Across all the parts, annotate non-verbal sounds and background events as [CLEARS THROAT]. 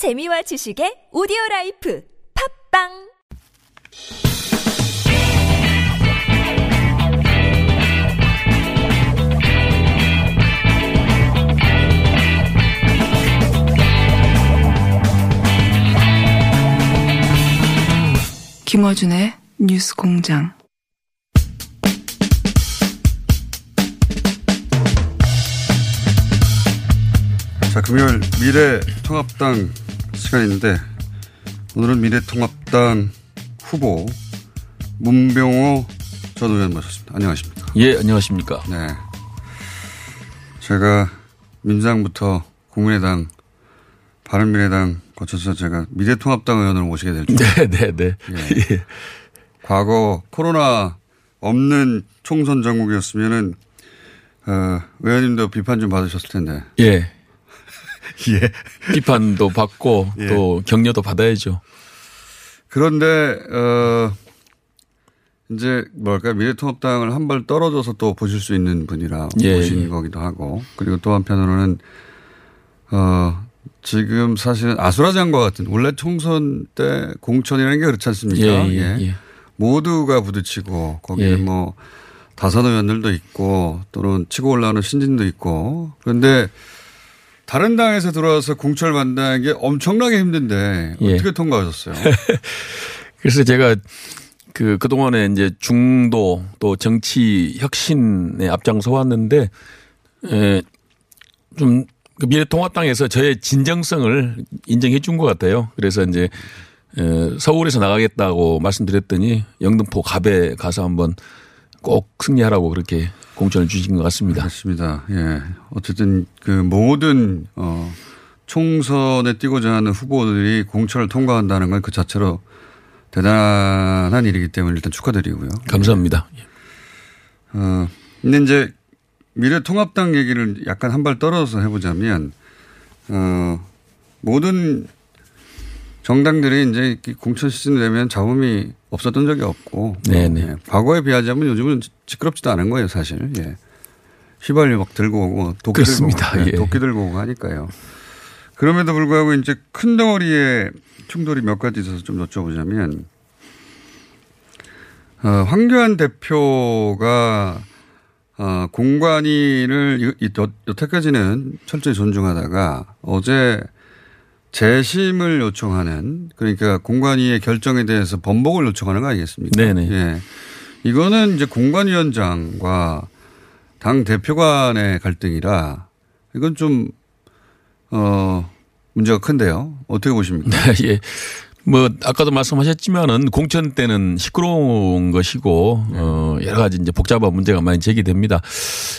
재미와 지식의 오디오 라이프 팝빵 김어준의 뉴스 공장. 자, 금요일 미래 통합당 시간인데 오늘은 미래통합당 후보 문병호 전 의원 모셨습니다. 안녕하십니까? 예, 안녕하십니까. 네. 제가 민주당부터 국민의당, 바른미래당 거쳐서 제가 미래통합당 의원을 모시게 될 줄. 네, 네, 네. [LAUGHS] 예. 과거 코로나 없는 총선 전국이었으면은 어, 의원님도 비판 좀 받으셨을 텐데. 예. 예. 비판도 받고 예. 또 격려도 받아야죠. 그런데 어 이제 뭘까 미래통합당을 한 발 떨어져서 또 보실 수 있는 분이라 예, 보신 예. 거기도 하고 그리고 또 한편으로는 어 지금 사실은 아수라장과 같은 원래 총선 때 공천이라는 게 그렇지 않습니까? 예, 예, 예. 모두가 부딪히고 거기에 예. 뭐 다선 의원들도 있고 또는 치고 올라오는 신진도 있고 그런데 다른 당에서 들어와서 공천을 받는 게 엄청나게 힘든데 예. 어떻게 통과하셨어요? [LAUGHS] 그래서 제가 그 그동안에 이제 중도 또 정치 혁신에 앞장서 왔는데 에좀 그 미래통합당에서 저의 진정성을 인정해 준 것 같아요. 그래서 이제 에, 서울에서 나가겠다고 말씀드렸더니 영등포 갑에 가서 한번 꼭 승리하라고 그렇게 공천을 주신 것 같습니다. 맞습니다. 예. 어쨌든 그 모든 어 총선에 뛰고자 하는 후보들이 공천을 통과한다는 건 그 자체로 대단한 일이기 때문에 일단 축하드리고요. 감사합니다. 어, 근데 이제 미래통합당 얘기를 약간 한 발 떨어져서 해보자면, 어, 모든 정당들이 이제 공천 시즌 되면 잡음이 없었던 적이 없고, 네네. 예, 과거에 비하자면 요즘은 시끄럽지도 않은 거예요, 사실. 예. 휘발유 막 들고 오고, 도끼 그렇습니다. 들고 오고, 예, 예. 도끼 들고 오고 하니까요. 그럼에도 불구하고 이제 큰 덩어리의 충돌이 몇 가지 있어서 좀 여쭤보자면, 어, 황교안 대표가 어, 공관위를 여- 여태까지는 철저히 존중하다가 어제 재심을 요청하는 그러니까 공관위의 결정에 대해서 번복을 요청하는 거 아니겠습니까? 네네. 예. 이거는 이제 공관위원장과 당 대표 간의 갈등이라 이건 좀, 어, 문제가 큰데요. 어떻게 보십니까? [LAUGHS] 예. 뭐 아까도 말씀하셨지만은 공천 때는 시끄러운 것이고 어 여러 가지 이제 복잡한 문제가 많이 제기됩니다.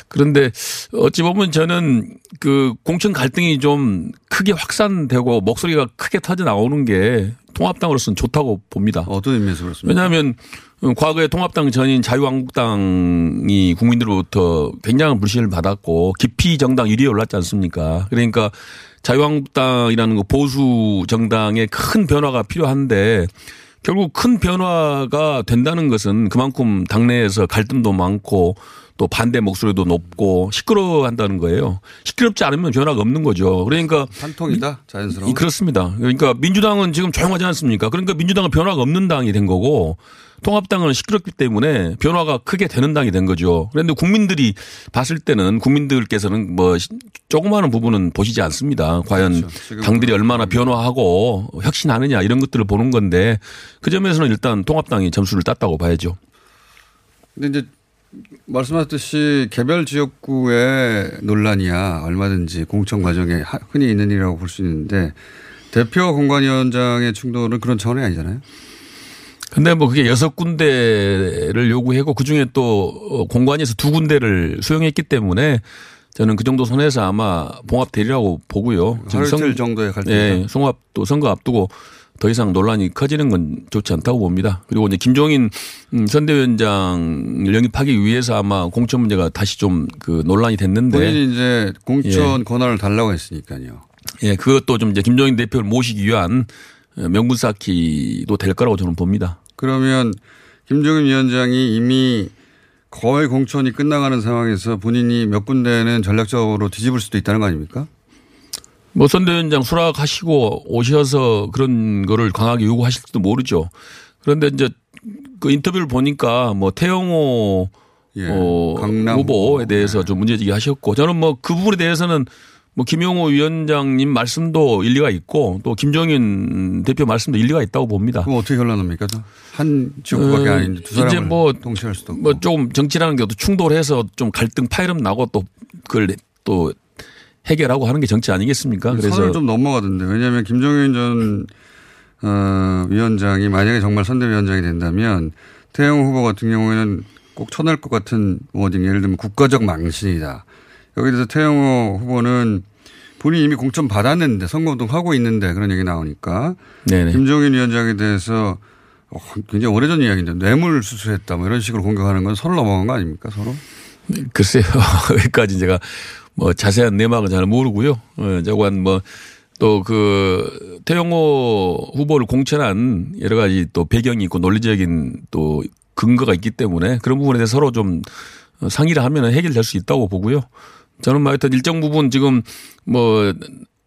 그런데 어찌 보면 저는 그 공천 갈등이 좀 크게 확산되고 목소리가 크게 터져 나오는 게 통합당으로서는 좋다고 봅니다. 어떤 의미에서 그렇습니까? 왜냐하면 어, 과거에 통합당 전인 자유한국당이 국민들로부터 굉장한 불신을 받았고 깊이 정당 1위에 올랐지 않습니까? 그러니까 자유한국당이라는 그 보수 정당의 큰 변화가 필요한데 결국 큰 변화가 된다는 것은 그만큼 당내에서 갈등도 많고 또 반대 목소리도 높고 시끄러워한다는 거예요. 시끄럽지 않으면 변화가 없는 거죠. 그러니까 한통이다? 자연스러운. 이- 그렇습니다. 그러니까 민주당은 지금 조용하지 않습니까? 그러니까 민주당은 변화가 없는 당이 된 거고 통합당은 시끄럽기 때문에 변화가 크게 되는 당이 된 거죠. 그런데 국민들이 봤을 때는 국민들께서는 뭐 시- 조그마한 부분은 보시지 않습니다. 과연 그렇죠. 당들이 얼마나 변화하고 혁신하느냐 이런 것들을 보는 건데 그 점에서는 일단 통합당이 점수를 땄다고 봐야죠. 근데 이제 말씀하셨듯이 개별 지역구의 논란이야 얼마든지 공천 과정에 하- 흔히 있는 일이라고 볼 수 있는데 대표 공관위원장의 충돌은 그런 차원이 아니잖아요. 근데 뭐 그게 여섯 군데를 요구했고 그 중에 또 어, 공관위에서 두 군데를 수용했기 때문에 저는 그 정도 선에서 아마 봉합 되리라고 보고요. 하루 이틀 정도의 갈등이다. 예, 송합 또 선거 앞두고 더 이상 논란이 커지는 건 좋지 않다고 봅니다. 그리고 이제 김종인 음, 선대위원장을 영입하기 위해서 아마 공천 문제가 다시 좀 그 논란이 됐는데 본인이 이제 공천 권한을 달라고 했으니까요. 예, 그것도 좀 이제 김종인 대표를 모시기 위한 어, 명분 쌓기도 될 거라고 저는 봅니다. 그러면 김종인 위원장이 이미 거의 공천이 끝나가는 상황에서 본인이 몇 군데는 전략적으로 뒤집을 수도 있다는 거 아닙니까? 뭐 선대위원장 수락하시고 오셔서 그런 거를 강하게 요구하실지도 모르죠. 그런데 이제 그 인터뷰를 보니까 뭐 태영호 예. 어, 후보에 후보. 대해서 네. 좀 문제제기 하셨고 저는 뭐 그 부분에 대해서는 뭐 김용호 위원장님 말씀도 일리가 있고 또 김종인 대표 말씀도 일리가 있다고 봅니다. 그럼 어떻게 결론납니까? 한 지역구밖에 어, 아닌데 두 사람을 뭐 동시에 할 수도 없고. 뭐 조금 정치라는 게 또 충돌해서 좀 갈등 파열음 나고 또 그걸 또 해결하고 하는 게 정치 아니겠습니까? 그래서 선을 좀 넘어가던데 왜냐하면 김종인 전 어, 위원장이 만약에 정말 선대위원장이 된다면 태영 후보 같은 경우에는 꼭 쳐낼 것 같은 워딩 예를 들면 국가적 망신이다. 여기 대해서 태영호 후보는 본인이 이미 공천 받았는데 선거운동 하고 있는데 그런 얘기 나오니까 네네. 김종인 위원장에 대해서 어, 굉장히 오래전 이야기인데 뇌물 수수했다 뭐 이런 식으로 공격하는 건 서로 넘어간 거 아닙니까 서로? 글쎄요. [LAUGHS] 여기까지 제가 뭐 자세한 내막은 잘 모르고요. 어, 저건 뭐또 그 태영호 후보를 공천한 여러 가지 또 배경이 있고 논리적인 또 근거가 있기 때문에 그런 부분에 대해서 서로 좀 상의를 하면 해결될 수 있다고 보고요. 저는 뭐 하여튼 일정 부분 지금 뭐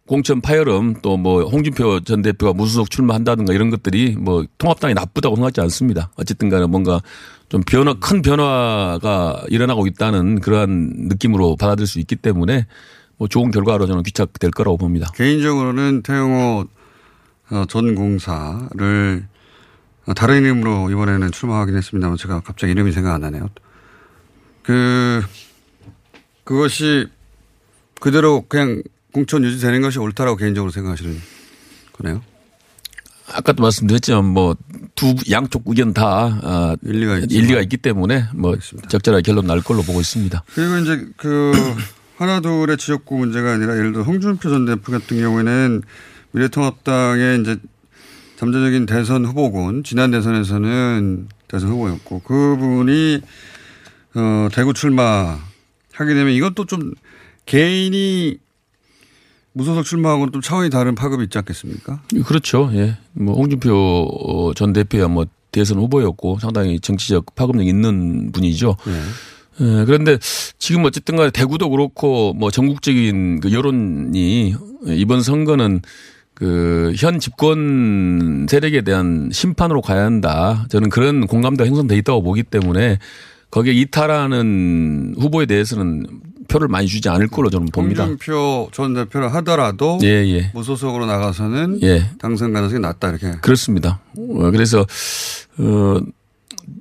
공천 파열음 또 뭐 홍준표 전 대표가 무소속 출마한다든가 이런 것들이 뭐 통합당이 나쁘다고 생각하지 않습니다. 어쨌든 간에 뭔가 좀 변화, 큰 변화가 일어나고 있다는 그러한 느낌으로 받아들일 수 있기 때문에 뭐 좋은 결과로 저는 귀착될 거라고 봅니다. 개인적으로는 태영호 어, 전 공사를 어, 다른 이름으로 이번에는 출마하긴 했습니다만 제가 갑자기 이름이 생각 안 나네요. 그 그것이 그대로 그냥 공천 유지되는 것이 옳다라고 개인적으로 생각하시는 거네요. 아까도 말씀드렸지만 뭐 두 양쪽 의견 다 아, 일리가 있지만. 일리가 있기 때문에 뭐 적절하게 결론 날 걸로 보고 있습니다. 그리고 이제 그 [CLEARS THROAT] 하나 둘의 지역구 문제가 아니라 예를 들어 홍준표 전 대표 같은 경우에는 미래통합당의 이제 잠재적인 대선 후보군 지난 대선에서는 대선 후보였고 그분이 어 대구 출마 하게 되면 이것도 좀 개인이 무소속 출마하고는 좀 차원이 다른 파급이 있지 않겠습니까? 그렇죠. 예. 뭐 홍준표 전 대표야 뭐 대선 후보였고 상당히 정치적 파급력 있는 분이죠. 네. 예, 그런데 지금 어쨌든 간에 대구도 그렇고 뭐 전국적인 그 여론이 이번 선거는 그 현 집권 세력에 대한 심판으로 가야 한다. 저는 그런 공감도 형성돼 있다고 보기 때문에 거기에 이탈하는 후보에 대해서는 표를 많이 주지 않을 걸로 저는 봅니다. 홍준표 전 대표를 하더라도 예, 예. 무소속으로 나가서는 예. 당선 가능성이 낮다 이렇게. 그렇습니다. 어, 그래서 어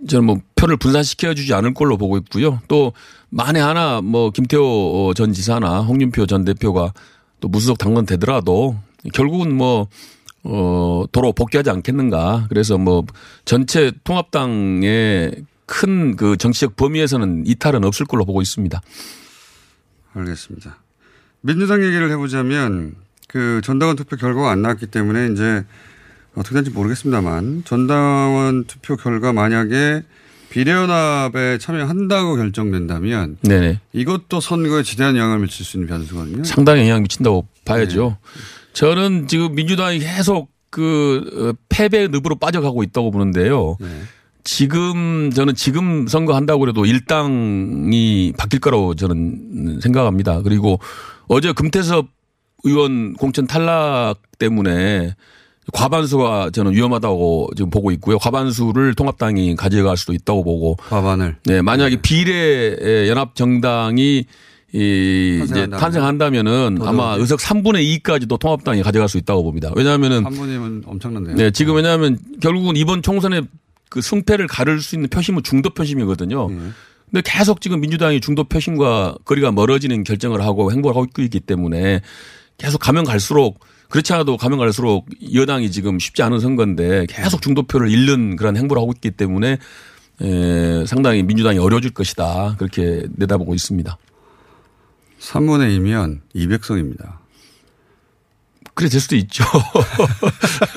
저는 뭐 표를 분산시켜 주지 않을 걸로 보고 있고요. 또 만에 하나 뭐 김태호 전 지사나 홍준표 전 대표가 또 무소속 당선 되더라도 결국은 뭐 어, 도로 복귀하지 않겠는가. 그래서 뭐 전체 통합당의 큰 그 정치적 범위에서는 이탈은 없을 걸로 보고 있습니다. 알겠습니다. 민주당 얘기를 해보자면 그 전당원 투표 결과가 안 나왔기 때문에 이제 어떻게 될지 모르겠습니다만 전당원 투표 결과 만약에 비례연합에 참여한다고 결정된다면 네네. 이것도 선거에 지대한 영향을 미칠 수 있는 변수거든요. 상당히 영향 미친다고 봐야죠. 네. 저는 지금 민주당이 계속 그 어, 패배 늪으로 빠져가고 있다고 보는데요. 네. 지금 저는 지금 선거한다고 해도 일당이 바뀔 거라고 저는 생각합니다. 그리고 어제 금태섭 의원 공천 탈락 때문에 과반수가 저는 위험하다고 지금 보고 있고요. 과반수를 통합당이 가져갈 수도 있다고 보고 과반을. 네, 만약에 비례 연합 정당이 이 이제 탄생한다면? 탄생한다면은. 아마 의석 3분의 2까지도 통합당이 가져갈 수 있다고 봅니다. 왜냐하면은 한 분이면 엄청난데요. 네, 지금 왜냐하면 결국은 이번 총선에 그 승패를 가를 수 있는 표심은 중도 표심이거든요. 네. 근데 계속 지금 민주당이 중도 표심과 거리가 멀어지는 결정을 하고 행보를 하고 있기 때문에 계속 가면 갈수록 그렇지 않아도 가면 갈수록 여당이 지금 쉽지 않은 선거인데 계속 중도표를 잃는 그런 행보를 하고 있기 때문에 에, 상당히 민주당이 어려워질 것이다. 그렇게 내다보고 있습니다. 3분의 2면 200석입니다. 그래 될 수도 있죠.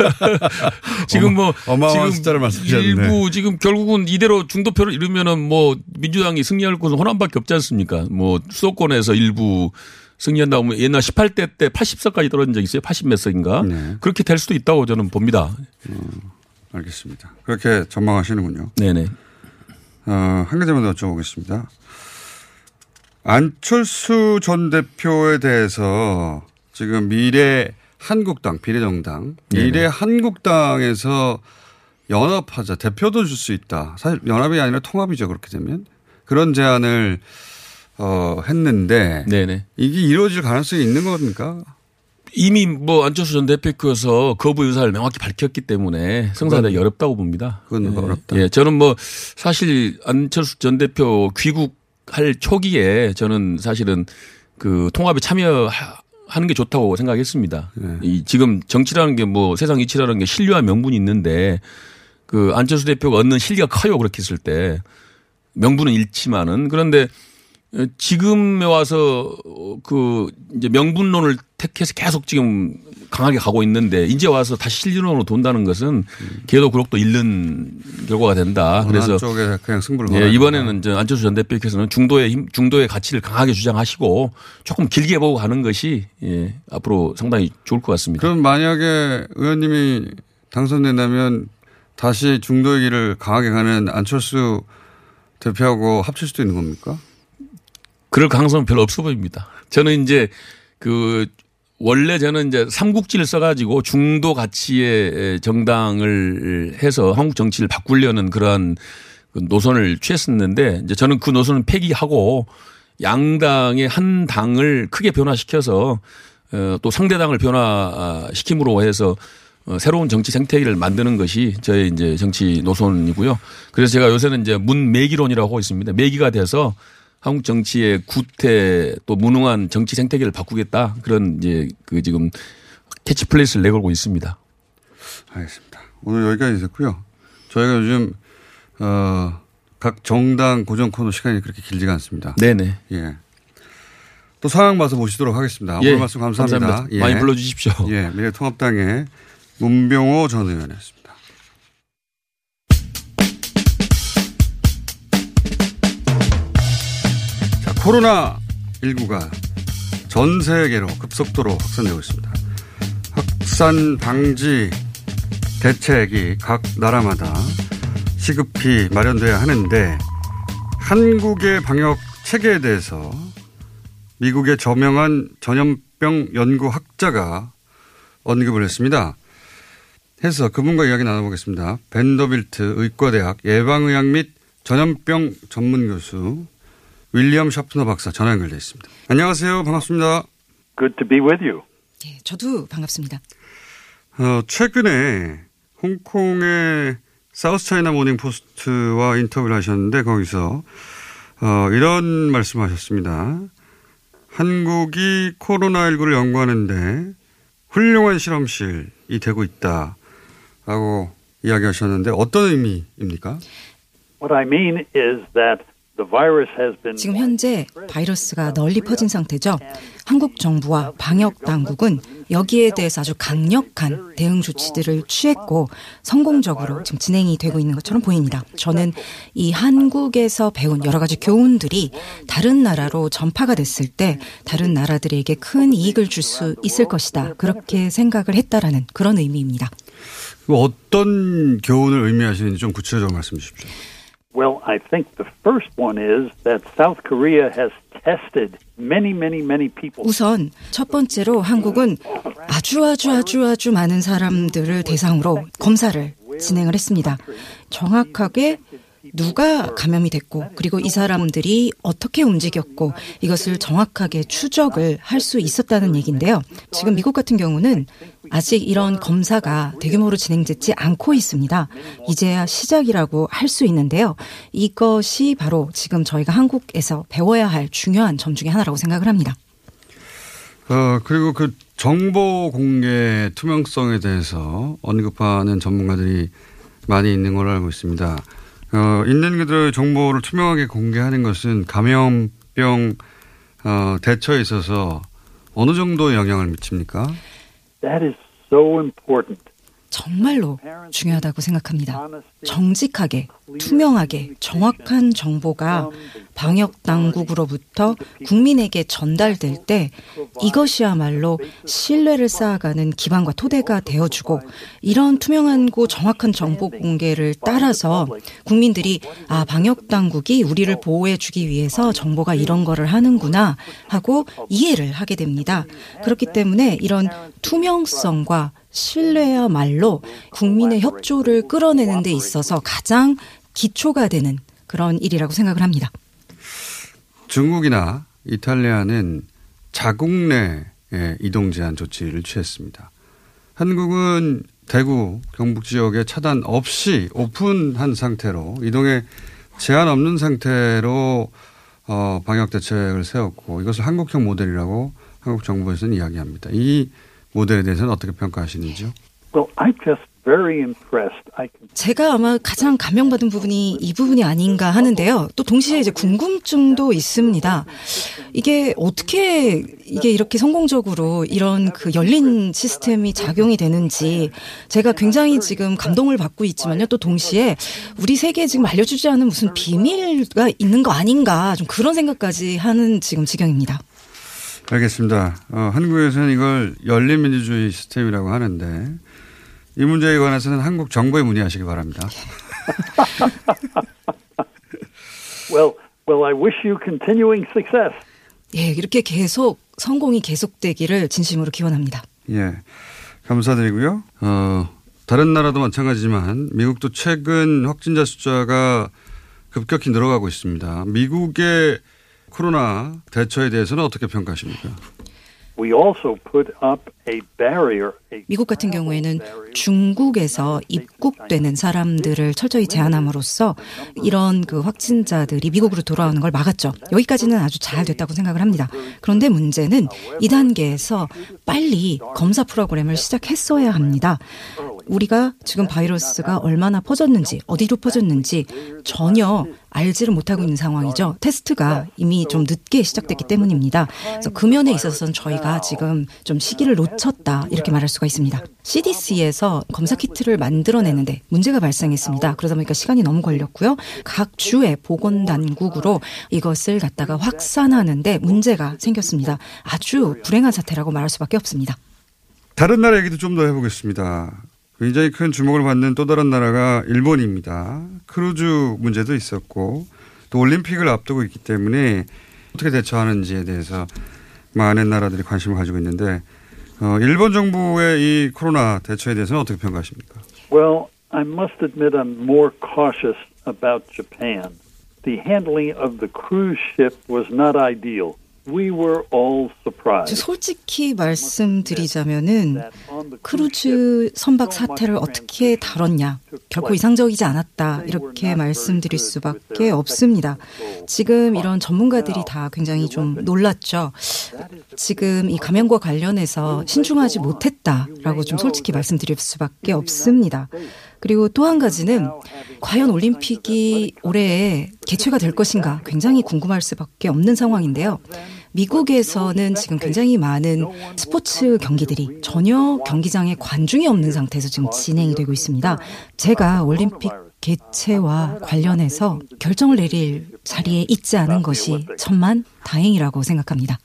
[LAUGHS] 지금 뭐 어마어마한 지금 숫자를 말씀하셨네. 일부 지금 결국은 이대로 중도표를 잃으면은 뭐 민주당이 승리할 곳은 호남밖에 없지 않습니까? 뭐 수도권에서 일부 승리한다고 하면 옛날 18대 때 80석까지 떨어진 적 있어요. 80몇 석인가? 네. 그렇게 될 수도 있다고 저는 봅니다. 알겠습니다. 그렇게 전망하시는군요. 네네. 어, 한 가지만 더 여쭤보겠습니다. 안철수 전 대표에 대해서 지금 미래 한국당, 비례정당, 미래 한국당에서 연합하자 대표도 줄 수 있다. 사실 연합이 아니라 통합이죠. 그렇게 되면 그런 제안을 어, 했는데 네네. 이게 이루어질 가능성이 있는 겁니까? 이미 뭐 안철수 전 대표께서 거부 의사를 명확히 밝혔기 때문에 성사되기 어렵다고 봅니다. 그건 예. 어렵다. 예, 저는 뭐 사실 안철수 전 대표 귀국할 초기에 저는 사실은 그 통합에 참여 하는 게 좋다고 생각했습니다. 네. 이 지금 정치라는 게 뭐 세상 이치라는 게 신뢰와 명분이 있는데 그 안철수 대표가 얻는 실리가 커요 그렇게 했을 때 명분은 잃지만은 그런데 지금에 와서 그 이제 명분론을 택해서 계속 지금 강하게 가고 있는데 이제 와서 다시 실리론으로 돈다는 것은 걔도 그럭도 잃는 결과가 된다. 그래서 한쪽에 그냥 승부를 예, 이번에는 저 안철수 전 대표께서는 중도의 힘, 중도의 가치를 강하게 주장하시고 조금 길게 보고 가는 것이 예, 앞으로 상당히 좋을 것 같습니다. 그럼 만약에 의원님이 당선된다면 다시 중도의 길을 강하게 가는 안철수 대표하고 합칠 수도 있는 겁니까? 그럴 가능성은 별로 없어 보입니다. 저는 이제 그 원래 저는 이제 삼국지를 써가지고 중도 가치의 정당을 해서 한국 정치를 바꾸려는 그러한 그 노선을 취했었는데 이제 저는 그 노선을 폐기하고 양당의 한 당을 크게 변화시켜서 어, 또 상대당을 변화시킴으로 해서 어, 새로운 정치 생태계를 만드는 것이 저의 이제 정치 노선이고요. 그래서 제가 요새는 이제 문매기론이라고 하고 있습니다. 매기가 돼서 한국 정치의 구태 또 무능한 정치 생태계를 바꾸겠다 그런 이제 그 지금 캐치플레이스를 내걸고 있습니다. 알겠습니다. 오늘 여기까지 있었고요. 저희가 요즘 어, 각 정당 고정 코너 시간이 그렇게 길지가 않습니다. 네네. 예. 또 상황 봐서 모시도록 하겠습니다. 예, 오늘 말씀 감사합니다. 예. 많이 불러주십시오. 예, 미래통합당의 문병호 전 의원이었습니다. 코로나19가 전 세계로 급속도로 확산되고 있습니다. 확산 방지 대책이 각 나라마다 시급히 마련돼야 하는데 한국의 방역 체계에 대해서 미국의 저명한 전염병 연구 학자가 언급을 했습니다. 해서 그분과 이야기 나눠보겠습니다. 벤더빌트 의과대학 예방의학 및 전염병 전문 교수 윌리엄 샤프너 박사 전화 연결돼 있습니다. 안녕하세요. 반갑습니다. Good to be with you. 예, 저도 반갑습니다. 어, 최근에 홍콩의 사우스 차이나 모닝 포스트와 인터뷰를 하셨는데 거기서 어, 이런 말씀하셨습니다. 한국이 코로나19를 연구하는데 훌륭한 실험실이 되고 있다라고 이야기하셨는데 어떤 의미입니까? What I mean is that the virus has been 지금 현재 바이러스가 널리 퍼진 상태죠. 한국 정부와 방역 당국은 여기에 대해서 아주 강력한 대응 조치들을 취했고 성공적으로 지금 진행이 되고 있는 것처럼 보입니다. 저는 이 한국에서 배운 여러 가지 교훈들이 다른 나라로 전파가 됐을 때 다른 나라들에게 큰 이익을 줄 수 있을 것이다. 그렇게 생각을 했다라는 그런 의미입니다. 어떤 교훈을 의미하시는지 좀 구체적으로 말씀해 주십시오. Well, I think the first one is that South Korea has tested many, many, many people. 우선 첫 번째로 한국은 아주 아주 아주 아주 많은 사람들을 대상으로 검사를 진행을 했습니다. 정확하게 누가 감염이 됐고 그리고 이 사람들이 어떻게 움직였고 이것을 정확하게 추적을 할 수 있었다는 얘기인데요. 지금 미국 같은 경우는 아직 이런 검사가 대규모로 진행되지 않고 있습니다. 이제야 시작이라고 할 수 있는데요. 이것이 바로 지금 저희가 한국에서 배워야 할 중요한 점 중에 하나라고 생각을 합니다. 어, 그리고 그 정보 공개 투명성에 대해서 언급하는 전문가들이 많이 있는 걸로 알고 있습니다. 어, 있는 그들의 정보를 투명하게 공개하는 것은 감염병 어, 대처에 있어서 어느 정도의 영향을 미칩니까? That is so important. 정말로 중요하다고 생각합니다. 정직하게, 투명하게, 정확한 정보가 방역 당국으로부터 국민에게 전달될 때 이것이야말로 신뢰를 쌓아가는 기반과 토대가 되어주고 이런 투명하고 정확한 정보 공개를 따라서 국민들이 아, 방역 당국이 우리를 보호해주기 위해서 정보가 이런 거를 하는구나 하고 이해를 하게 됩니다. 그렇기 때문에 이런 투명성과 신뢰야말로 국민의 협조를 끌어내는 데 있어서 가장 기초가 되는 그런 일이라고 생각을 합니다. 중국이나 이탈리아는 자국 내 이동 제한 조치를 취했습니다. 한국은 대구 경북 지역에 차단 없이 오픈한 상태로 이동에 제한 없는 상태로 어, 방역 대책을 세웠고 이것을 한국형 모델이라고 한국 정부에서는 이야기합니다. 이 모델에 대해서는 어떻게 평가하시는지요? Well, I just very impressed. I can 제가 아마 가장 감명받은 부분이 이 부분이 아닌가 하는데요. 또 동시에 이제 궁금증도 있습니다. 이게 어떻게 이게 이렇게 성공적으로 이런 그 열린 시스템이 작용이 되는지 제가 굉장히 지금 감동을 받고 있지만요. 또 동시에 우리 세계에 지금 알려주지 않은 무슨 비밀가 있는 거 아닌가 좀 그런 생각까지 하는 지금 지경입니다. 알겠습니다. 어, 한국에서는 이걸 열린민주주의 시스템이라고 하는데 이 문제에 관해서는 한국 정부에 문의하시기 바랍니다. [LAUGHS] well, well, I wish you continuing success. 예, 이렇게 계속 성공이 계속되기를 진심으로 기원합니다. 예. 감사드리고요. 어, 다른 나라도 마찬가지지만 미국도 최근 확진자 숫자가 급격히 늘어가고 있습니다. 미국의 코로나 대처에 대해서는 어떻게 평가하십니까? We also put up a barrier. A 미국 같은 경우에는 중국에서 입국되는 사람들을 철저히 제한함으로써 이런 그 확진자들이 미국으로 돌아오는 걸 막았죠. 여기까지는 아주 잘 됐다고 생각을 합니다. 그런데 문제는 이 단계에서 빨리 검사 프로그램을 시작했어야 합니다. 우리가 지금 바이러스가 얼마나 퍼졌는지, 어디로 퍼졌는지 전혀 알지를 못하고 있는 상황이죠. 테스트가 이미 좀 늦게 시작됐기 때문입니다. 그래서 그 면에 있어서는 저희가 지금 좀 시기를 놓쳤다 이렇게 말할 수가 있습니다. CDC에서 검사 키트를 만들어내는데 문제가 발생했습니다. 그러다 보니까 시간이 너무 걸렸고요. 각 주의 보건 당국으로 이것을 갖다가 확산하는데 문제가 생겼습니다. 아주 불행한 사태라고 말할 수밖에 없습니다. 다른 나라 얘기도 좀 더 해보겠습니다. 굉장히 큰 주목을 받는 또 다른 나라가 일본입니다. 크루즈 문제도 있었고 또 올림픽을 앞두고 있기 때문에 어떻게 대처하는지에 대해서 많은 나라들이 관심을 가지고 있는데 어, 일본 정부의 이 코로나 대처에 대해서는 어떻게 평가하십니까? Well, I must admit I'm more cautious about Japan. The handling of the cruise ship was not ideal. We were all surprised. 솔직히 말씀드리자면은 크루즈 선박 사태를 어떻게 다뤘냐 결코 이상적이지 않았다 이렇게 말씀드릴 수밖에 없습니다. 지금 이런 전문가들이 다 굉장히 좀 놀랐죠. 지금 이 감염과 관련해서 신중하지 못했다라고 좀 솔직히 말씀드릴 수밖에 없습니다. 그리고 또 한 가지는 과연 올림픽이 올해 개최가 될 것인가 굉장히 궁금할 수밖에 없는 상황인데요. 미국에서는 지금 굉장히 많은 스포츠 경기들이 전혀 경기장에 관중이 없는 상태에서 지금 진행이 되고 있습니다. 제가 올림픽 개최와 관련해서 결정을 내릴 자리에 있지 않은 것이 천만 다행이라고 생각합니다.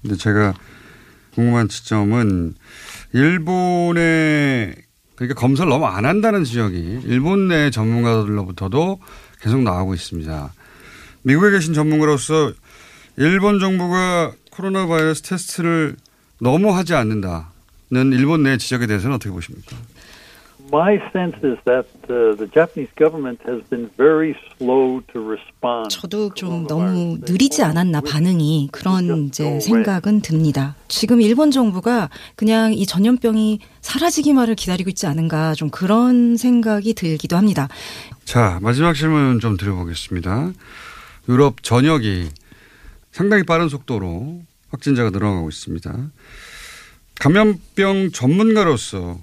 근데 제가 궁금한 지점은 일본의 그러니까 검사를 너무 안 한다는 지적이 일본 내 전문가들로부터도 계속 나오고 있습니다. 미국에 계신 전문가로서 일본 정부가 코로나 바이러스 테스트를 너무 하지 않는다는 일본 내 지적에 대해서는 어떻게 보십니까? My sense is that uh, the Japanese government has been very slow to respond. 저도 좀 너무 느리지 않았나 반응이 그런 이제 생각은 듭니다. 지금 일본 정부가 그냥 이 전염병이 사라지기만을 기다리고 있지 않은가 좀 그런 생각이 들기도 합니다. 자, 마지막 질문 좀 드려보겠습니다. 유럽 전역이 상당히 빠른 속도로 확진자가 늘어나고 있습니다. 감염병 전문가로서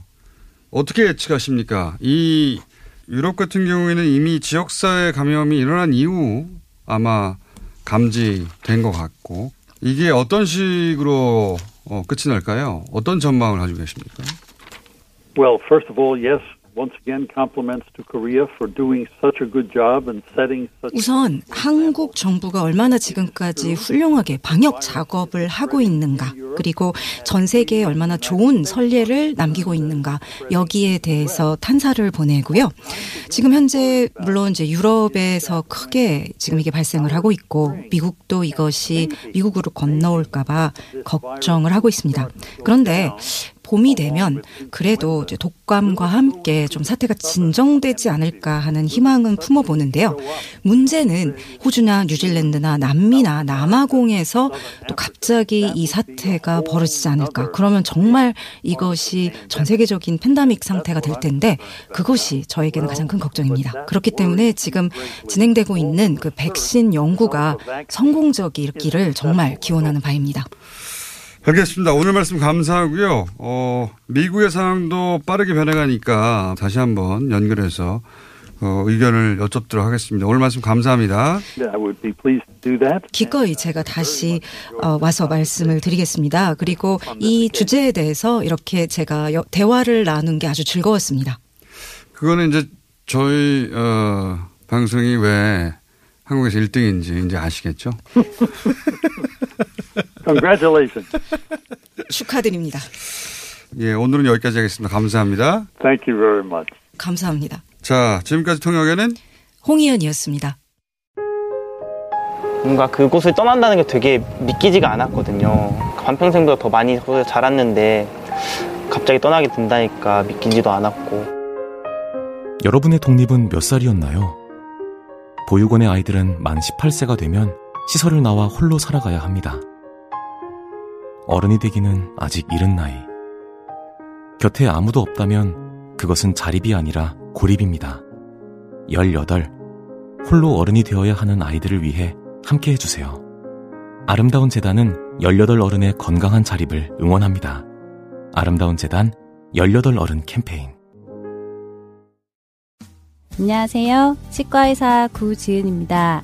어떻게 예측하십니까? 이 유럽 같은 경우에는 이미 지역사회 감염이 일어난 이후 아마 감지된 것 같고 이게 어떤 식으로 어, 끝이 날까요? 어떤 전망을 가지고 계십니까? Well, first of all, yes, once again, compliments to Korea for doing such a good job and setting such. 우선 한국 정부가 얼마나 지금까지 훌륭하게 방역 작업을 하고 있는가, 그리고 전 세계에 얼마나 좋은 선례를 남기고 있는가, 여기에 대해서 탄사를 보내고요. 지금 현재 물론 이제 유럽에서 크게 지금 이게 발생을 하고 있고, 미국도 이것이 미국으로 건너올까 봐 걱정을 하고 있습니다. 그런데 봄이 되면 그래도 독감과 함께 좀 사태가 진정되지 않을까 하는 희망은 품어보는데요. 문제는 호주나 뉴질랜드나 남미나 남아공에서 또 갑자기 이 사태가 벌어지지 않을까. 그러면 정말 이것이 전 세계적인 팬데믹 상태가 될 텐데 그것이 저에게는 가장 큰 걱정입니다. 그렇기 때문에 지금 진행되고 있는 그 백신 연구가 성공적이기를 정말 기원하는 바입니다. 알겠습니다. 오늘 말씀 감사하고요. 어, 미국의 상황도 빠르게 변해가니까 다시 한번 연결해서 어, 의견을 여쭙도록 하겠습니다. 오늘 말씀 감사합니다. 기꺼이 제가 다시 어, 와서 말씀을 드리겠습니다. 그리고 이 주제에 대해서 이렇게 제가 여- 대화를 나눈 게 아주 즐거웠습니다. 그거는 이제 저희 어, 방송이 왜 한국에서 1등인지 이제 아시겠죠? [LAUGHS] Congratulations. [LAUGHS] 축하드립니다. 예, 오늘은 여기까지 하겠습니다. 감사합니다. Thank you very much. 감사합니다. 자, 지금까지 통역에는 홍희연이었습니다. 뭔가 그곳을 떠난다는 게 되게 믿기지가 않았거든요. 반평생보다 더 많이 거기서 자랐는데 갑자기 떠나게 된다니까 믿기지도 않았고 여러분의 독립은 몇 살이었나요? 보육원의 아이들은 만 18세가 되면 시설을 나와 홀로 살아가야 합니다. 어른이 되기는 아직 이른 나이. 곁에 아무도 없다면 그것은 자립이 아니라 고립입니다. 18. 홀로 어른이 되어야 하는 아이들을 위해 함께 해주세요. 아름다운 재단은 18 어른의 건강한 자립을 응원합니다. 아름다운 재단 18 어른 캠페인. 안녕하세요. 치과의사 구지은입니다.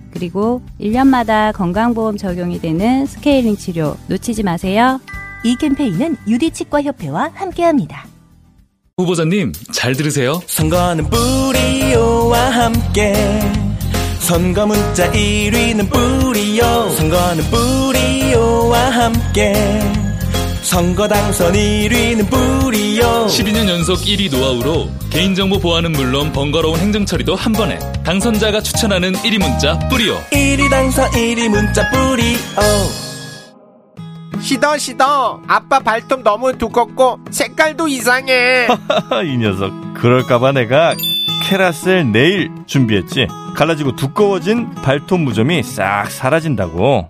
그리고 1년마다 건강보험 적용이 되는 스케일링 치료 놓치지 마세요. 이 캠페인은 유디치과협회와 함께합니다. 후보자님, 잘 들으세요. 선거는 뿌리오와 함께 선거 문자 1위는 뿌리오 선거는 뿌리오와 함께 선거 당선 1위는 뿌리오 12년 연속 1위 노하우로 개인정보 보안은 물론 번거로운 행정처리도 한 번에 당선자가 추천하는 1위 문자 뿌리오 1위 당선 1위 문자 뿌리오 시더 시더. 아빠 발톱 너무 두껍고 색깔도 이상해. [LAUGHS] 이 녀석 그럴까봐 내가 캐라셀 네일 준비했지. 갈라지고 두꺼워진 발톱 무좀이 싹 사라진다고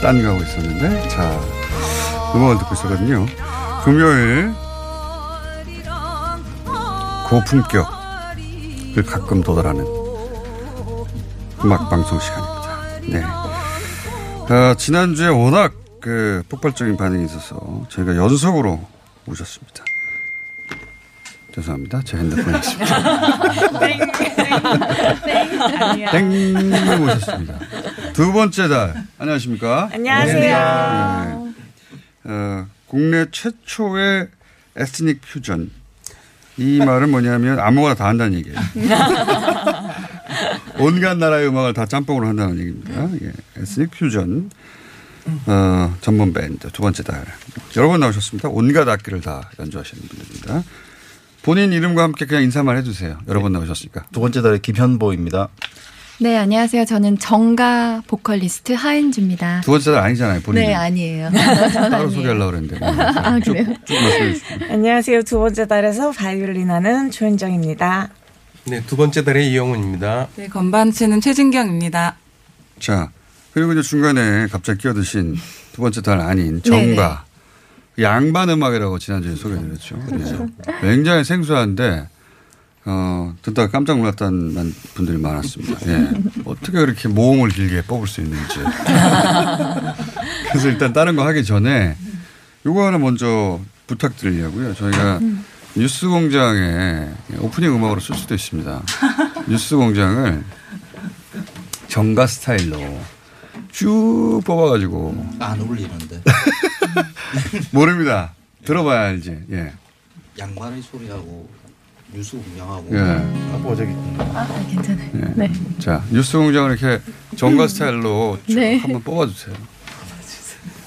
딴 가고 있었는데. 자, 음악을 듣고 있었거든요. 금요일 고품격을 가끔 도달하는 음악 방송 시간입니다. 네. 아, 지난주에 워낙 그 폭발적인 반응이 있어서 저희가 연속으로 모셨습니다. 죄송합니다. 제 핸드폰에 있습니다. [LAUGHS] 땡 모셨습니다. 두 번째 달 안녕하십니까? 안녕하세요. 네. 어, 국내 최초의 에스닉 퓨전. 이 말은 뭐냐면 아무거나 다 한다는 얘기예요. [LAUGHS] 온갖 나라의 음악을 다 짬뽕으로 한다는 얘기입니다. 예. 에스닉 퓨전 어, 전문 밴드 두 번째 달 여러 번 나오셨습니다. 온갖 악기를 다 연주하시는 분들입니다. 본인 이름과 함께 그냥 인사만 해주세요. 여러 번 나오셨으니까. 두 번째 달에 김현보입니다. 네, 안녕하세요. 저는 정가 보컬리스트 하은주입니다. 두 번째 달 아니잖아요. 본인. 네, 아니에요. [LAUGHS] 따로 소개하려고 그랬는데. [LAUGHS] 아, 그래요? 쭉. 안녕하세요. 두 번째 달에서 바이올린 하는 조현정입니다. 네, 두 번째 달의 이영훈입니다. 네, 건반 치는 최진경입니다. 자, 그리고 이제 중간에 갑자기 끼어드신 두 번째 달 아닌 정가. 양반 음악이라고 지난주에 소개해드렸죠. 그렇죠. 굉장히 생소한데, 어, 듣다가 깜짝 놀랐다는 분들이 많았습니다. 예. 어떻게 그렇게 모음을 길게 뽑을 수 있는지. [LAUGHS] 그래서 일단 다른 거 하기 전에 요거 하나 먼저 부탁드리려고요. 저희가 뉴스 공장에 오프닝 음악으로 쓸 수도 있습니다. 뉴스 공장을 정가 스타일로 쭉 뽑아가지고 안 어울리는데. [LAUGHS] 모릅니다. 들어봐야 알지. 예. 양말의 소리하고 뉴스 공장하고 예. 아, 저기 아, 괜찮아요. 예. 네. 자 뉴스 공장을 이렇게 정가 스타일로 쭉 네. 한번 뽑아주세요.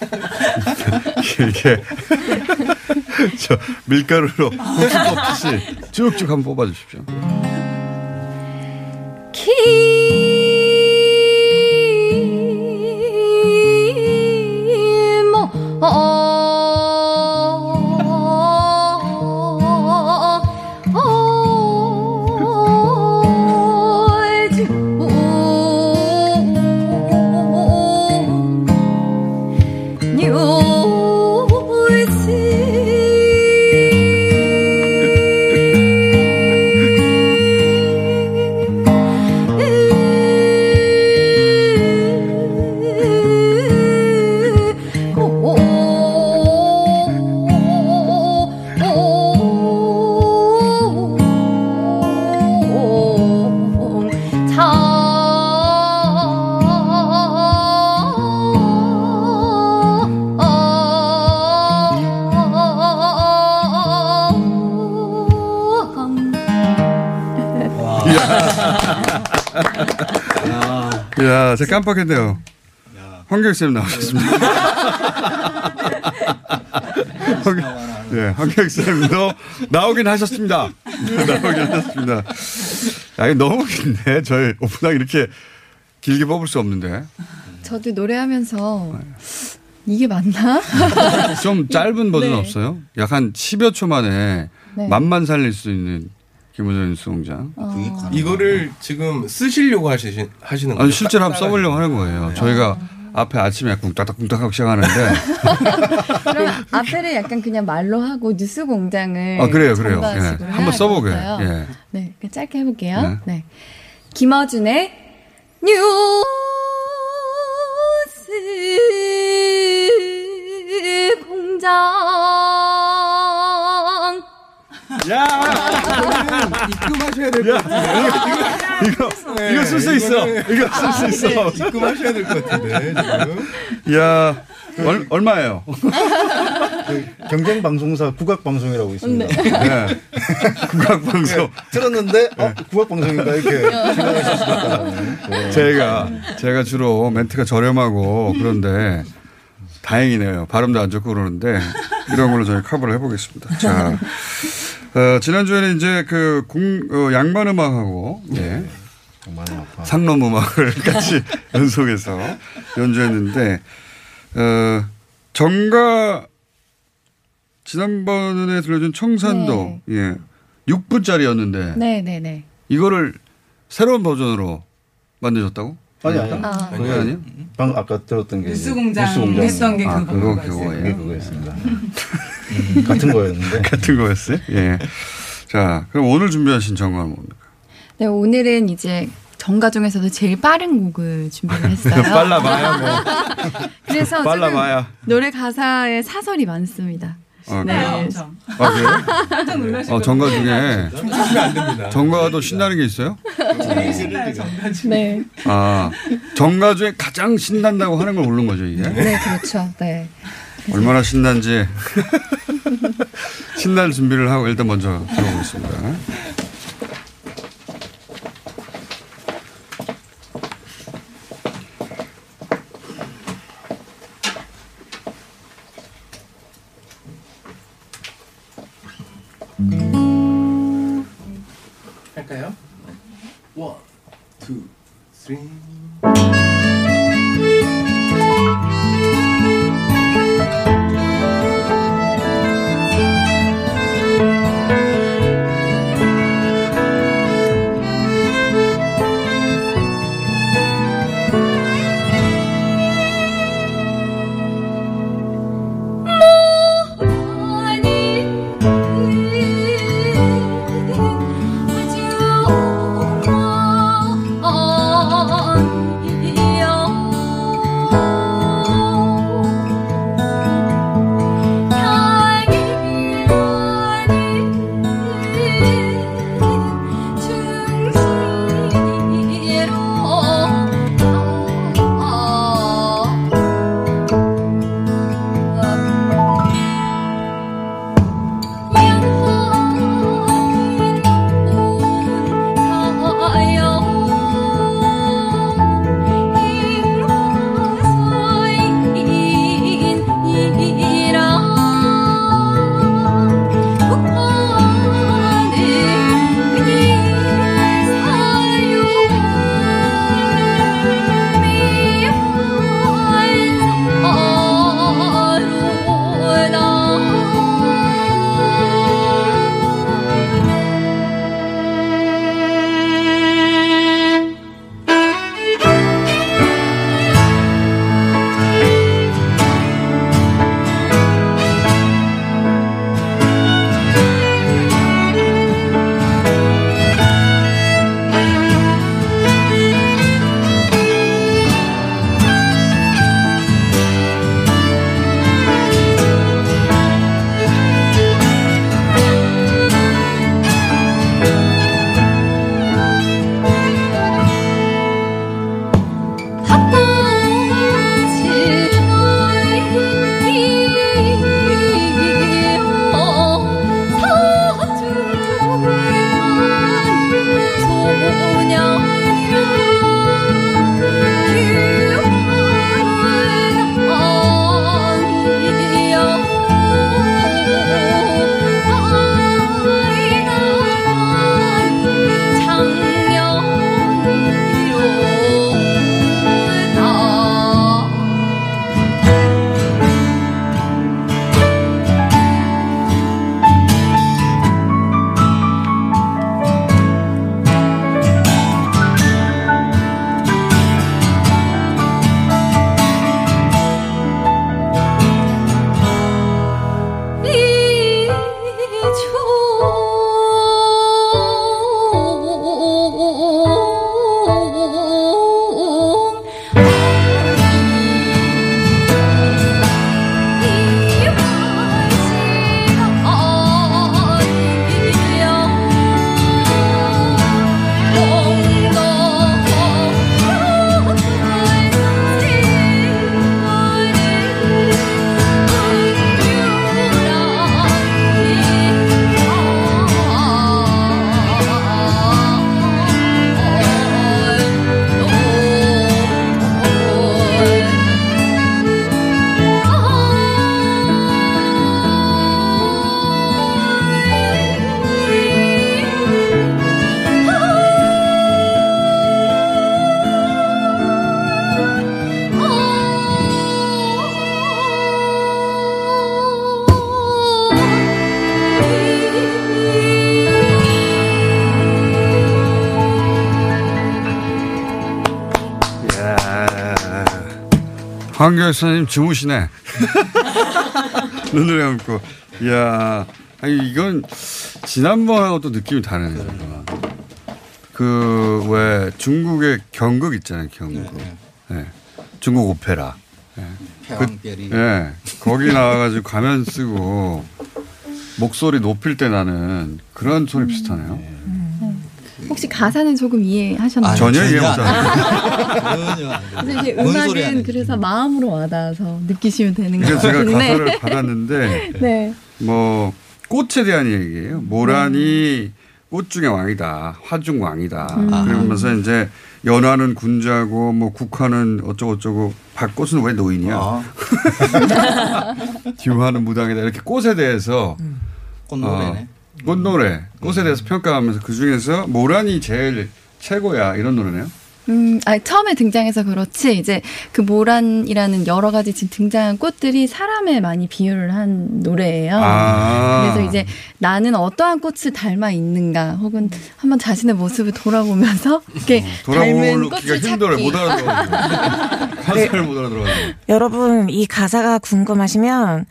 [LAUGHS] 이렇게 [LAUGHS] 저 밀가루로 뽑듯이 쭉쭉 한번 뽑아주십시오. 기 깜빡했네요. 황경쌤 나오셨습니다. [LAUGHS] 황- 예, 황경쌤도 나오긴 하셨습니다. 나오긴 하셨습니다. 아, 이거 너무 긴데. 저희 오프닝 이렇게 길게 뽑을 수 없는데. 저도 노래하면서 이게 맞나? 좀 짧은 버전 네. 없어요? 약 한 10여 초 만에 네. 맛만 살릴 수 있는 김호준 수공장. 어. 이거를 지금 쓰시려고 하시, 하시는 거예요? 아니, 실제로 한번 써보려고 하는 거예요. 저희가 앞에 아침에 쿵딱딱쿵딱 하고 시작하는데. [LAUGHS] 그럼 앞에를 약간 그냥 말로 하고 뉴스 공장을 아, 그래요, 그래요. 예. 한번 써보게. 예. 네, 짧게 해볼게요. 네. 네. 김어준의 뉴스 공장. 야! 입금하셔야 될 것 같은데. 이거, 이거 쓸 수 있어. 이거 쓸 수 있어. [LAUGHS] 입금하셔야 될 것 같은데, 지금. 야 얼, 얼마예요? 경쟁 방송사 국악 방송이라고 있습니다. 네. [LAUGHS] 국악 방송. 들었는데 어, 국악 방송인가 이렇게 생각하실 수도 있다. 네. 제가 제가 주로 멘트가 저렴하고 그런데 다행이네요. 발음도 안 좋고 그러는데 이런 걸로 저희 커버를 해보겠습니다. 자, 어, 지난주에는 이제 그 공, 어, 양반 음악하고 예. 상놈 음악을 [LAUGHS] 같이 [LAUGHS] 연속해서 연주했는데 어, 정가 지난번에 들려준 청산도 예 6분짜리였는데 네, 네, 네. 이거를 새로운 버전으로 만드셨다고? 아니 아니. 아. 그게 아니에요? 방 아까 들었던 게 뉴스 공장 뉴스 공장 했던 게 아, 그거 그거. 그거예요. 그게 그거였습니다. [LAUGHS] 음, 같은 거였는데. [LAUGHS] 같은 거였어요? 예. 자, 그럼 오늘 준비하신 정가는 뭡니까? 네, 오늘은 이제 정가 중에서도 제일 빠른 곡을 준비를 했어요. [LAUGHS] 빨라봐야 뭐. [LAUGHS] 그래서 빨라봐야. 노래 가사에 사설이 많습니다. 아, 네. 그래요? 엄청. 아, 그래요? 깜짝 놀라실 어, 정가 중에. 정가도 신나는 게 있어요? 네. 아, 정가 중에 가장 신난다고 하는 걸 모르는 거죠, 이게? 네, 그렇죠. 네. 얼마나 신난지 신날 준비를 하고 일단 먼저 들어보겠습니다. 황교익 선생님 주무시네. [LAUGHS] 눈을 감고. 이야, 아니, 이건 지난번하고 또 느낌이 다르네요. 그, 왜, 중국의 경극 있잖아요, 경극. 네. 중국 오페라. 네. 태왕별이. 그, 네. 거기 나와가지고 가면 쓰고 목소리 높일 때 나는 그런 소리 비슷하네요. 혹시 가사는 조금 이해하셨나요? 전혀 이해 못하네요. 그래서 이제 음악은 그래서 마음으로 와닿아서 느끼시면 되는 것 그래서 제가. 가사를 받았는데 [LAUGHS] 네. 뭐 꽃에 대한 얘기예요. 모란이 꽃 중의 왕이다. 화중 왕이다. 음. 그러면서 이제 연화는 군자고 뭐 국화는 어쩌고 저쩌고 박꽃은 왜 노인이야? [LAUGHS] 듀화는 무당이다. 이렇게 꽃에 대해서 꽃노래네. 어, 꽃노래, 꽃에 대해서 평가하면서 그 중에서 모란이 제일 최고야 이런 노래네요. 음, 아 처음에 등장해서 그렇지 이제 그 모란이라는 여러 가지 지금 등장한 꽃들이 사람에 많이 비유를 한 노래예요. 아. 그래서 이제 나는 어떠한 꽃을 닮아 있는가, 혹은 한번 자신의 모습을 돌아보면서 이렇게 닮은 돌아보기가 꽃을 힘들어요. 찾기. 못 알아들어. [LAUGHS] 가사를 못 알아들어. 여러분 이 가사가 궁금하시면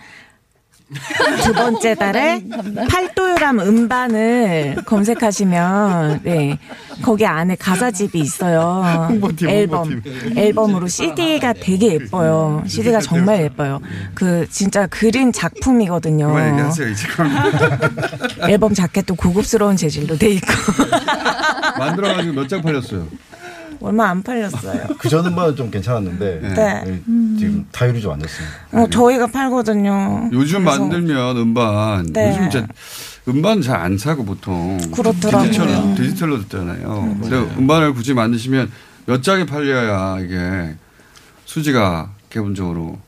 두 번째 달에 팔도유람 음반을 검색하시면 네 거기 안에 가사집이 있어요. 홍보팀, 앨범 홍보팀. 앨범으로 CD가 되게 예뻐요. CD가 정말 예뻐요. 그 진짜 그린 작품이거든요. 그만 얘기하세요 이제. 앨범 자켓도 고급스러운 재질로 돼 있고 만들어가지고 몇 장 팔렸어요. 얼마 안 팔렸어요. 그전 음반은 좀 괜찮았는데 네. 네, 지금 타율이 좀 안 됐습니다. 어, 저희가 팔거든요. 요즘 그래서 만들면 음반 네. 요즘 이제 음반 잘 안 사고 보통 그렇더라고요. 디지털, 디지털로 듣잖아요. 근데 음반을 굳이 만드시면 몇 장이 팔려야 이게 수지가 기본적으로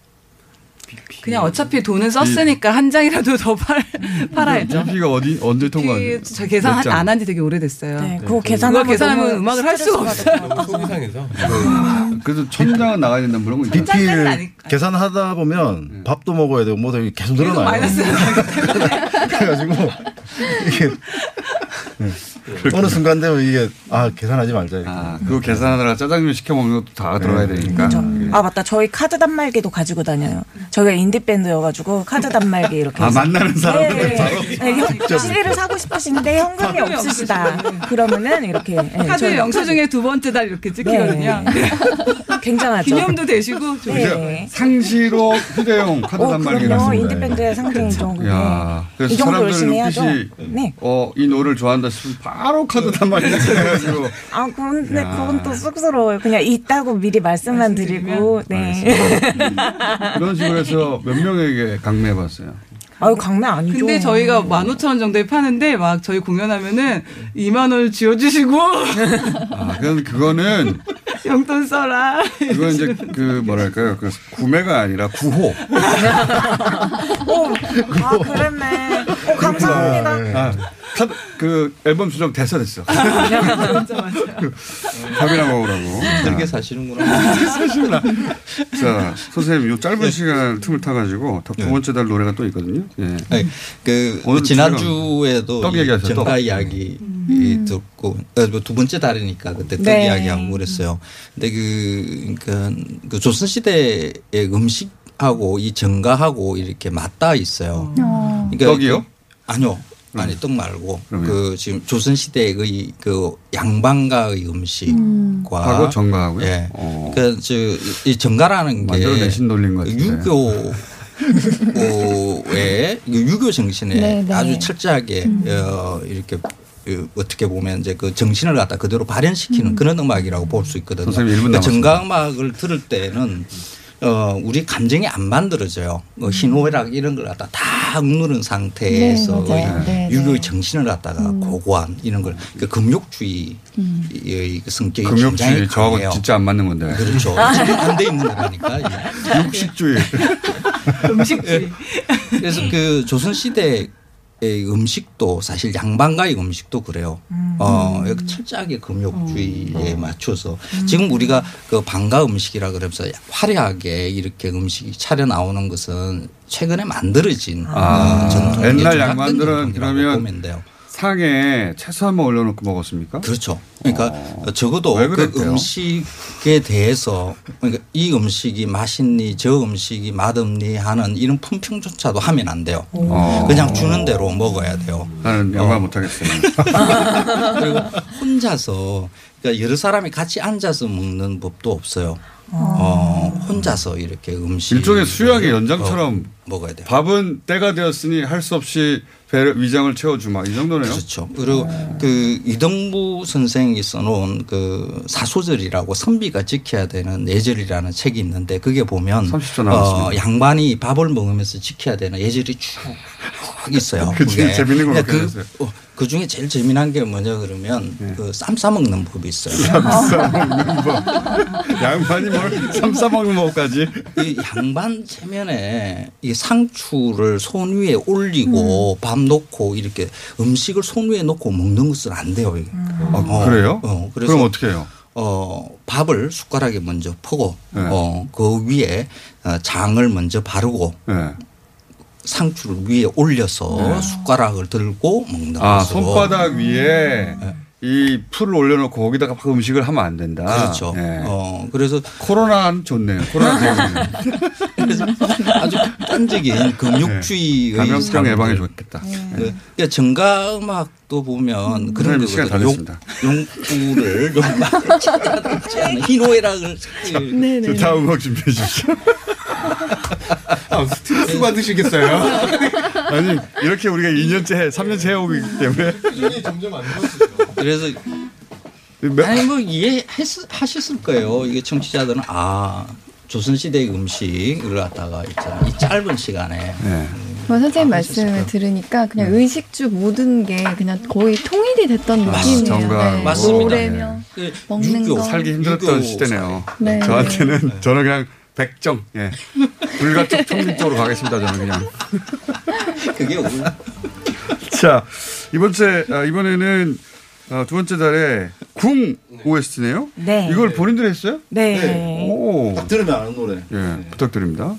그냥 어차피 돈은 썼으니까 한 장이라도 더 팔, [LAUGHS] 팔아야죠. BP가 어디 언제 통과? 그, 저 계산 안 한 지 되게 오래됐어요. 네, 그거 계산하면 그거 계산하면 너무 음악을 할 수가 없어요. 소비상에서. [LAUGHS] 그래서 천 장은 나가야 된다는 그런 거. BP를 계산하다 보면 밥도 먹어야 되고 뭐도 계속 늘어나요. 마이너스 [LAUGHS] 그래가지고 이게 네. 어느 순간 되면 이게 아 계산하지 말자. 이렇게. 아, 그거 계산하다가 짜장면 시켜 먹는 것도 다 들어가야 되니까. 아 맞다 저희 카드 단말기도 가지고 다녀요. 저희가 인디 밴드여가지고 카드 단말기 이렇게. 아, 해서. 만나는 사람들 바로? 네, 현- CD를 사고 싶으신데 현금이 현금이 없으시다. 그러면은 이렇게. 네, 카드 저희가 영수 증에 두 번째 달 이렇게 찍히거든요. 네. [LAUGHS] 굉장하죠. 기념도 되시고 좀 네. 상시로 휴대용 카드 어, 단말기 그럼요. 같습니다. 인디 밴드의 상징이죠. 그게. 야, 그래서 이 정도 사람들 열심히 해야죠. 눈빛이 네. 어, 이 노래를 좋아한다 싶으면 바로 카드 단말기 해가지고 아, 근데 야. 그건 또 쑥스러워요. 그냥 있다고 미리 말씀만 드리고, 네. 그런 식으로 해서 몇 명에게 강매해봤어요. 아유, 강매 아니죠. 근데 저희가 15,000원 정도에 파는데 막 저희 공연하면은 2만 원을 쥐어주시고 [LAUGHS] 아, 그건 그거는 [LAUGHS] 용돈 써라. 그건 이제 그 뭐랄까요, 그 구매가 아니라 구호. [LAUGHS] 어, 아, 그랬네. 어, 감사합니다. 아, 카드 그 앨범 수정 됐어 됐어. [LAUGHS] 밥이나 먹으라고. 그렇게 사시는구나. [LAUGHS] 사시구나. 자, 선생님, 요 짧은 시간 틈을 타가지고 두 번째 달 노래가 또 있거든요. 예. 아니, 그 오늘 지난주에도 떡이 얘기하셨죠, 떡. 이야기 이 듣고 어, 뭐두 번째 달이니까 그때 떡 네. 이야기하고 그랬어요. 근데 그 그러니까 그 조선 시대의 음식 하고 이 정가하고 이렇게 맞닿아 있어요. 그러니까 떡이요? 그- 아니요. 아니 떡 말고 그 지금 조선 시대의 그 양반가의 음식과 하고 정가하고요? 예. 그러니까 저이 정가라는 게. 유교 의 유교 정신에 네, 네. 아주 철저하게 어, 이렇게 그 어떻게 보면 이제 그 정신을 갖다 그대로 발현시키는 그런 음악이라고 볼 수 있거든요. 선생님 일분 그러니까 남았습니다. 정가 음악을 들을 때는 어, 우리 감정이 안 만들어져요. 뭐 희노애락 이런 걸 갖다 다 억누른 상태에서 네, 맞아요. 네, 유교의 정신을 갖다가 고고한 이런 걸그 금욕주의 음. 의그 성격이 금욕주의 굉장히 저하고 강해요. 진짜 안 맞는 건데. 그렇죠. [LAUGHS] 지금 안돼 있는 거라니까. 육식주의. [LAUGHS] 음식주의. 그래서 그 조선 시대의 음식도 사실 양반가의 음식도 그래요. 어, 이렇게 철저하게 금욕주의에 맞춰서 지금 우리가 그 반가 음식이라 그러면서 화려하게 이렇게 음식이 차려 나오는 것은 최근에 만들어진 아, 어, 전통 옛날 양반들은 그러면 보면 돼요. 상에 채소 한번 올려놓고 먹었습니까? 그렇죠. 그러니까 적어도 왜 그? 음식에 대해서 그러니까 이 음식이 맛있니 저 음식이 맛없니 하는 이런 품평조차도 하면 안 돼요. 어. 그냥 주는 대로 먹어야 돼요. 나는 양말 못하겠어요. [LAUGHS] 그리고 혼자서 그러니까 여러 사람이 같이 앉아서 먹는 법도 없어요. 어, 혼자서 이렇게 음식 일종의 수양의 연장처럼 먹어야 돼요. 밥은 때가 되었으니 할 수 없이 배 위장을 채워주마 이 정도네요. 그렇죠. 그리고 그 이동부 선생이 써놓은 그 사소절이라고 선비가 지켜야 되는 예절이라는 책이 있는데 그게 보면 30초 남았습니다. 어, 양반이 밥을 먹으면서 지켜야 되는 예절이 쭉 있어요. [LAUGHS] 그 그게. 재밌는 걸 그러니까 그렸어요. 그, 어, 그 중에 제일 재미난 게 뭐냐 그러면 그쌈 싸먹는 법이 있어요. 쌈 싸먹는 법. [LAUGHS] 양반이 뭘 쌈 싸먹는 법까지. 이 양반 체면에 이 상추를 손 위에 올리고 밥 놓고 이렇게 음식을 손 위에 놓고 먹는 것은 안 돼요. 이게. 아, 그래요? 어, 그래서 그럼 어떻게 해요? 어, 밥을 숟가락에 먼저 퍼고 네. 어, 그 위에 어, 장을 먼저 바르고 네. 상추를 위에 올려서 네. 숟가락을 들고 먹는 아, 것으로. 손바닥 위에 이 풀을 올려놓고 거기다가 막 음식을 하면 안 된다. 그렇죠. 네. 어, 그래서 코로나는 좋네요. 코로나 [LAUGHS] 대응은. 그래서 아주 극단적인 금육주의의 네. 감염병. 예방에 좋겠다. 그, 그러니까 정가 음악도 보면 그런 선생님, 시간 다. 됐습니다. 용, 용구를 용마를 찾지 않는 희노애락을 저 다음 음악 준비해 주십시오. [LAUGHS] 아, 스트레스 받으시겠어요? 아니, 이렇게 우리가 2년째, 3년째 해오고 있기 때문에. 수준이 점점 안 좋아지죠. 그래서 아니 뭐 이해하셨을 거예요. 이게 청취자들은 아 조선시대 음식을 갖다가 있잖아 이 짧은 시간에 네. 뭐 선생님 말씀을 들으니까 그냥 의식주 모든 게 그냥 거의 통일이 됐던 아, 느낌이에요. 정말. 네. 맞습니다. 노래며 먹는 거. 살기 힘들었던 시대네요. 네. 저한테는 저는 그냥 백정, 예. 불가촉 평균 쪽으로 가겠습니다. 저는 그냥. 그게 올 자, 이번 째, 아, 이번에는 아, 두 번째 달에 궁 OST네요? 네. 이걸 본인들이 했어요? 네. 오. 딱 들으면 아는 노래. 예, 부탁드립니다.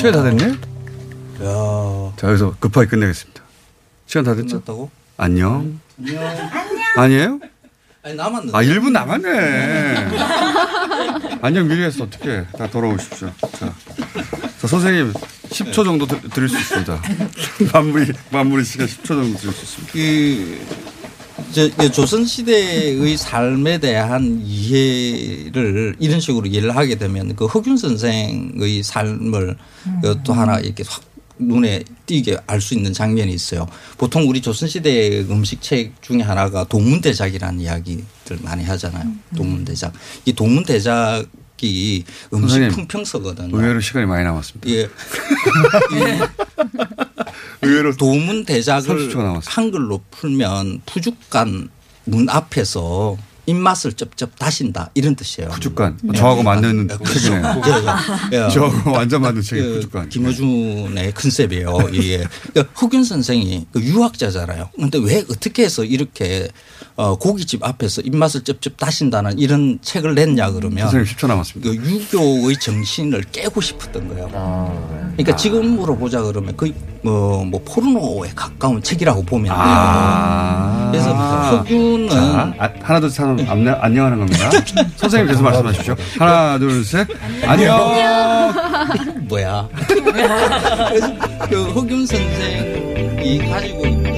시간 다 됐네? 야. 자, 여기서 급하게 끝내겠습니다. 시간 다 됐죠? 끝났다고? 안녕. 안녕. 아니에요? 아니 남았는데. 아, 1분 남았네. [LAUGHS] 안녕 미리 했어. 어떻게 다 돌아오십시오. 자, 자 선생님 10초 정도 드, 드릴 수 있습니다. [LAUGHS] 마무리, 마무리 시간 10초 정도 드릴 수 있습니다. 그 저, 그 조선 시대의 삶에 대한 이해를 이런 식으로 이해를 하게 되면 그 허균 선생의 삶을 그또 하나 이렇게 확 눈에 띄게 알 수 있는 장면이 있어요. 보통 우리 조선 시대 음식 책 중에 하나가 동문대작이라는 이야기들 많이 하잖아요. 동문대작. 이 동문대작이 음식 선생님, 품평서거든요. 의외로 시간이 많이 남았습니다. 예. [LAUGHS] 의외로 도문 30초 대작을. 한글로 풀면 푸죽간 문 앞에서 입맛을 쩝쩝 다신다 이런 뜻이에요. 푸죽간 저하고 맞는 책이네요. 예, 예. [LAUGHS] 저하고 완전 맞는 책이 그 푸죽간. 김어준의 컨셉이에요. 이게 그러니까 흑윤 선생이 그 유학자잖아요. 그런데 왜 어떻게 해서 이렇게 어, 고깃집 앞에서 입맛을 쩝쩝 다신다는 이런 책을 냈냐 그러면 선생님 10초 남았습니다. 그 유교의 정신을 깨고 싶었던 거예요. 그러니까 지금으로 보자 그러면 거의 뭐, 뭐 포르노에 가까운 책이라고 보면 돼요. 아. 그래서 흑유는 자, 아, 하나 둘셋 하면 안녕, 안녕하는 겁니다. [LAUGHS] 선생님 계속 말씀하십시오. 하나 둘 셋. 안녕. [LAUGHS] 뭐야? [LAUGHS] 그래서 그 흑윤 선생이 가지고 있는